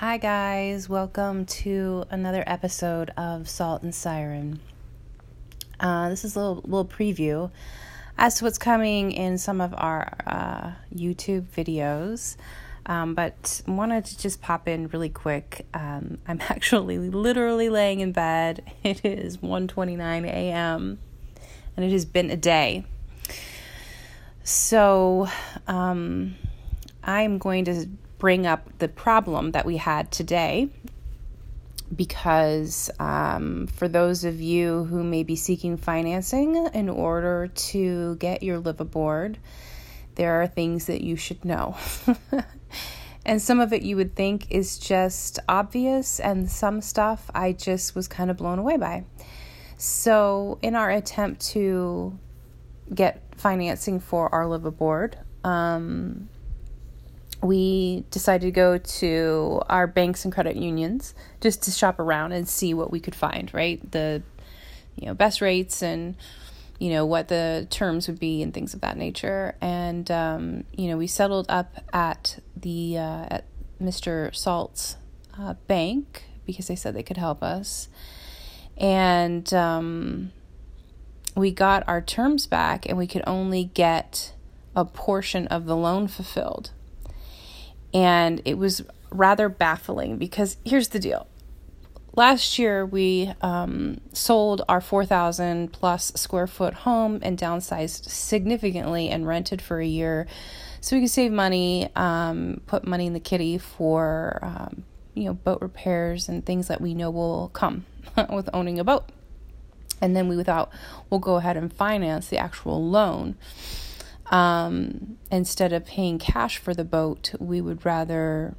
Hi, guys. Welcome to another episode of Salt and Siren. Uh, this is a little, little preview as to what's coming in some of our uh, YouTube videos. Um, but wanted to just pop in really quick. Um, I'm actually literally laying in bed. It is 1:29 a.m. and it has been a day. So um, I'm going to bring up the problem that we had today because um, for those of you who may be seeking financing in order to get your live aboard, there are things that you should know. and some of it you would think is just obvious, and some stuff I just was kind of blown away by. So, in our attempt to get financing for our live aboard, um, we decided to go to our banks and credit unions just to shop around and see what we could find, right? The you know, best rates and you know what the terms would be and things of that nature. And um, you know, we settled up at the uh, at Mr. Salt's uh, bank because they said they could help us, and um, we got our terms back, and we could only get a portion of the loan fulfilled. And it was rather baffling because here's the deal. Last year, we um, sold our 4,000 plus square foot home and downsized significantly and rented for a year so we could save money, um, put money in the kitty for, um, you know, boat repairs and things that we know will come with owning a boat. And then we without, we'll go ahead and finance the actual loan um, instead of paying cash for the boat, we would rather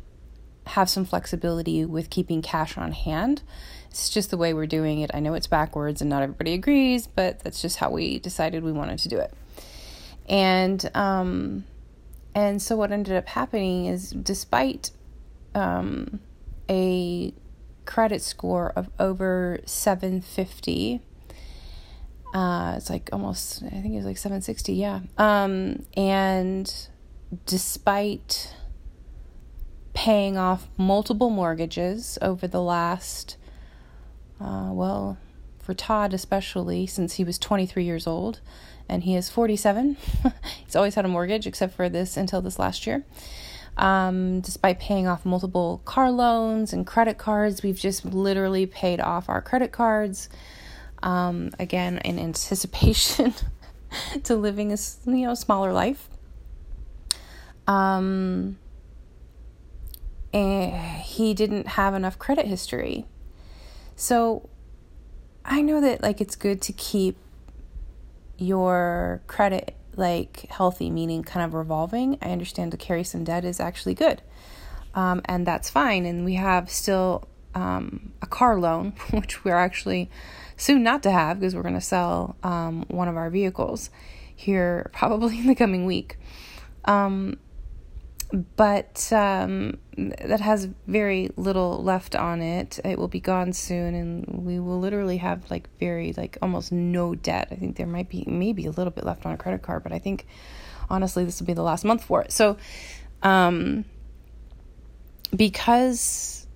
have some flexibility with keeping cash on hand. It's just the way we're doing it. I know it's backwards and not everybody agrees, but that's just how we decided we wanted to do it. And um, and so what ended up happening is, despite um, a credit score of over 750 uh, it's like almost, I think it was like 760, yeah. Um, and despite paying off multiple mortgages over the last, uh, well, for Todd especially, since he was 23 years old and he is 47, he's always had a mortgage except for this until this last year. Um, despite paying off multiple car loans and credit cards, we've just literally paid off our credit cards um, again in anticipation to living a you know smaller life. Um, and he didn't have enough credit history, so I know that like it's good to keep your credit like healthy, meaning kind of revolving. I understand to carry some debt is actually good, um, and that's fine. And we have still um, a car loan, which we're actually soon not to have because we're going to sell um, one of our vehicles here probably in the coming week. Um, but um, that has very little left on it. It will be gone soon, and we will literally have like very like almost no debt. I think there might be maybe a little bit left on a credit card, but I think honestly this will be the last month for it. So, um, because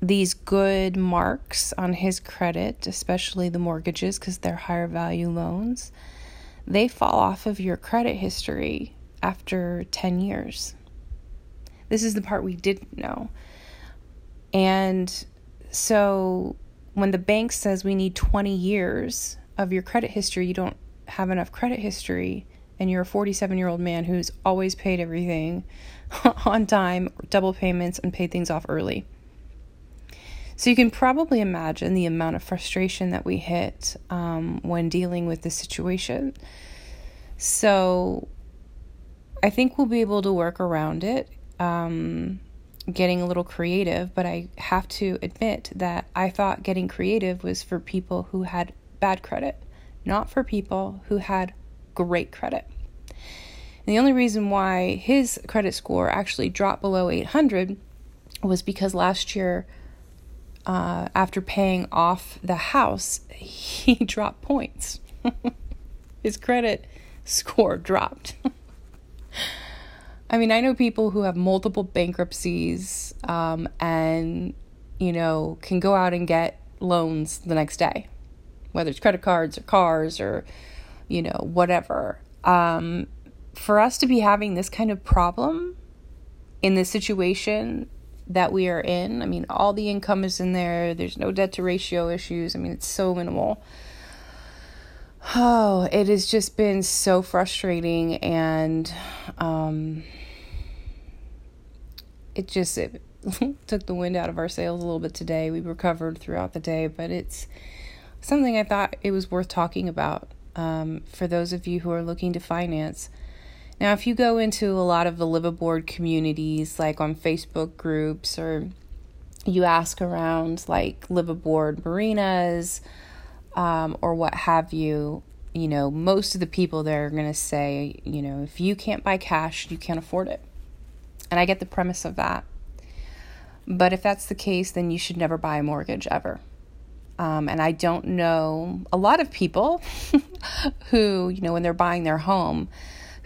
these good marks on his credit, especially the mortgages because they're higher value loans, they fall off of your credit history after 10 years. This is the part we didn't know. And so when the bank says we need 20 years of your credit history, you don't have enough credit history, and you're a 47 year old man who's always paid everything on time, double payments, and paid things off early so you can probably imagine the amount of frustration that we hit um, when dealing with this situation. So I think we'll be able to work around it, um, getting a little creative. But I have to admit that I thought getting creative was for people who had bad credit, not for people who had great credit. And the only reason why his credit score actually dropped below 800 was because last year uh, after paying off the house, he dropped points. His credit score dropped. I mean, I know people who have multiple bankruptcies um, and, you know, can go out and get loans the next day, whether it's credit cards or cars or, you know, whatever. Um, for us to be having this kind of problem in this situation that we are in, I mean, all the income is in there, there's no debt to ratio issues. I mean, it's so minimal. Oh, it has just been so frustrating and um, it just it took the wind out of our sails a little bit today. We recovered throughout the day, but it's something I thought it was worth talking about um, for those of you who are looking to finance. Now, if you go into a lot of the liveaboard communities, like on Facebook groups, or you ask around like liveaboard marinas um, or what have you, you know, most of the people there are going to say, you know, if you can't buy cash, you can't afford it. And I get the premise of that. But if that's the case, then you should never buy a mortgage ever. Um, and I don't know a lot of people who, you know, when they're buying their home,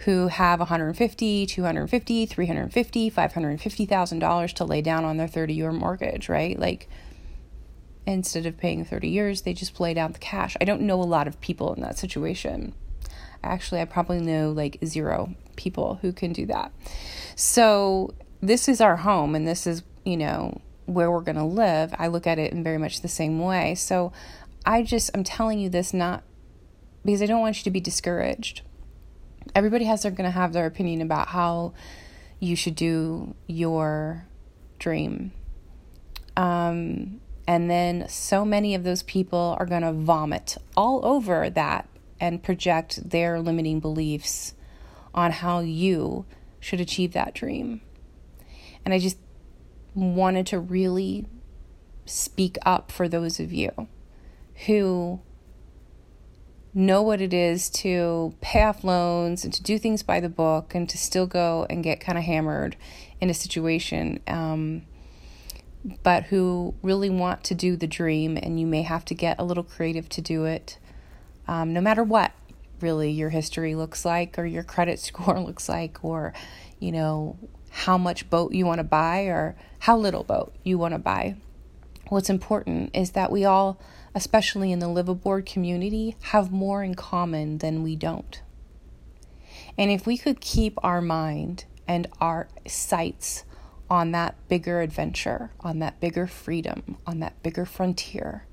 who have 150, 250, 350, 550,000 dollars to lay down on their 30-year mortgage, right? Like instead of paying 30 years, they just lay down the cash. I don't know a lot of people in that situation. Actually, I probably know like zero people who can do that. So, this is our home and this is, you know, where we're going to live. I look at it in very much the same way. So, I just I'm telling you this not because I don't want you to be discouraged. Everybody has they're going to have their opinion about how you should do your dream. Um and then so many of those people are going to vomit all over that and project their limiting beliefs on how you should achieve that dream. And I just wanted to really speak up for those of you who know what it is to pay off loans and to do things by the book and to still go and get kind of hammered in a situation. Um, but who really want to do the dream, and you may have to get a little creative to do it, um, no matter what really your history looks like, or your credit score looks like, or you know how much boat you want to buy, or how little boat you want to buy. What's important is that we all, especially in the liveaboard community, have more in common than we don't. And if we could keep our mind and our sights on that bigger adventure, on that bigger freedom, on that bigger frontier,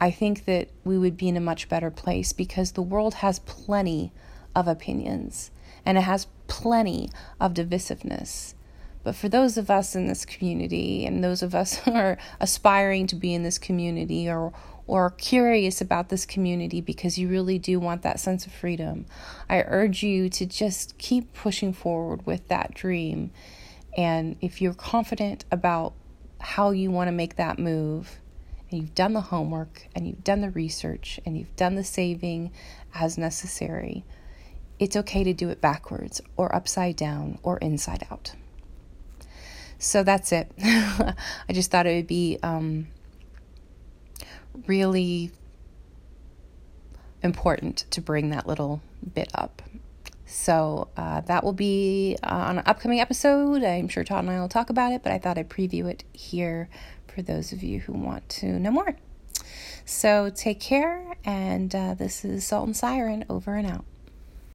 I think that we would be in a much better place because the world has plenty of opinions and it has plenty of divisiveness. But for those of us in this community and those of us who are aspiring to be in this community or or curious about this community because you really do want that sense of freedom, I urge you to just keep pushing forward with that dream and if you're confident about how you want to make that move, and you've done the homework and you've done the research and you've done the saving as necessary, it's okay to do it backwards or upside down or inside out. So that's it. I just thought it would be um, really important to bring that little bit up. So uh, that will be on an upcoming episode. I'm sure Todd and I will talk about it, but I thought I'd preview it here for those of you who want to know more. So take care, and uh, this is Salt and Siren over and out.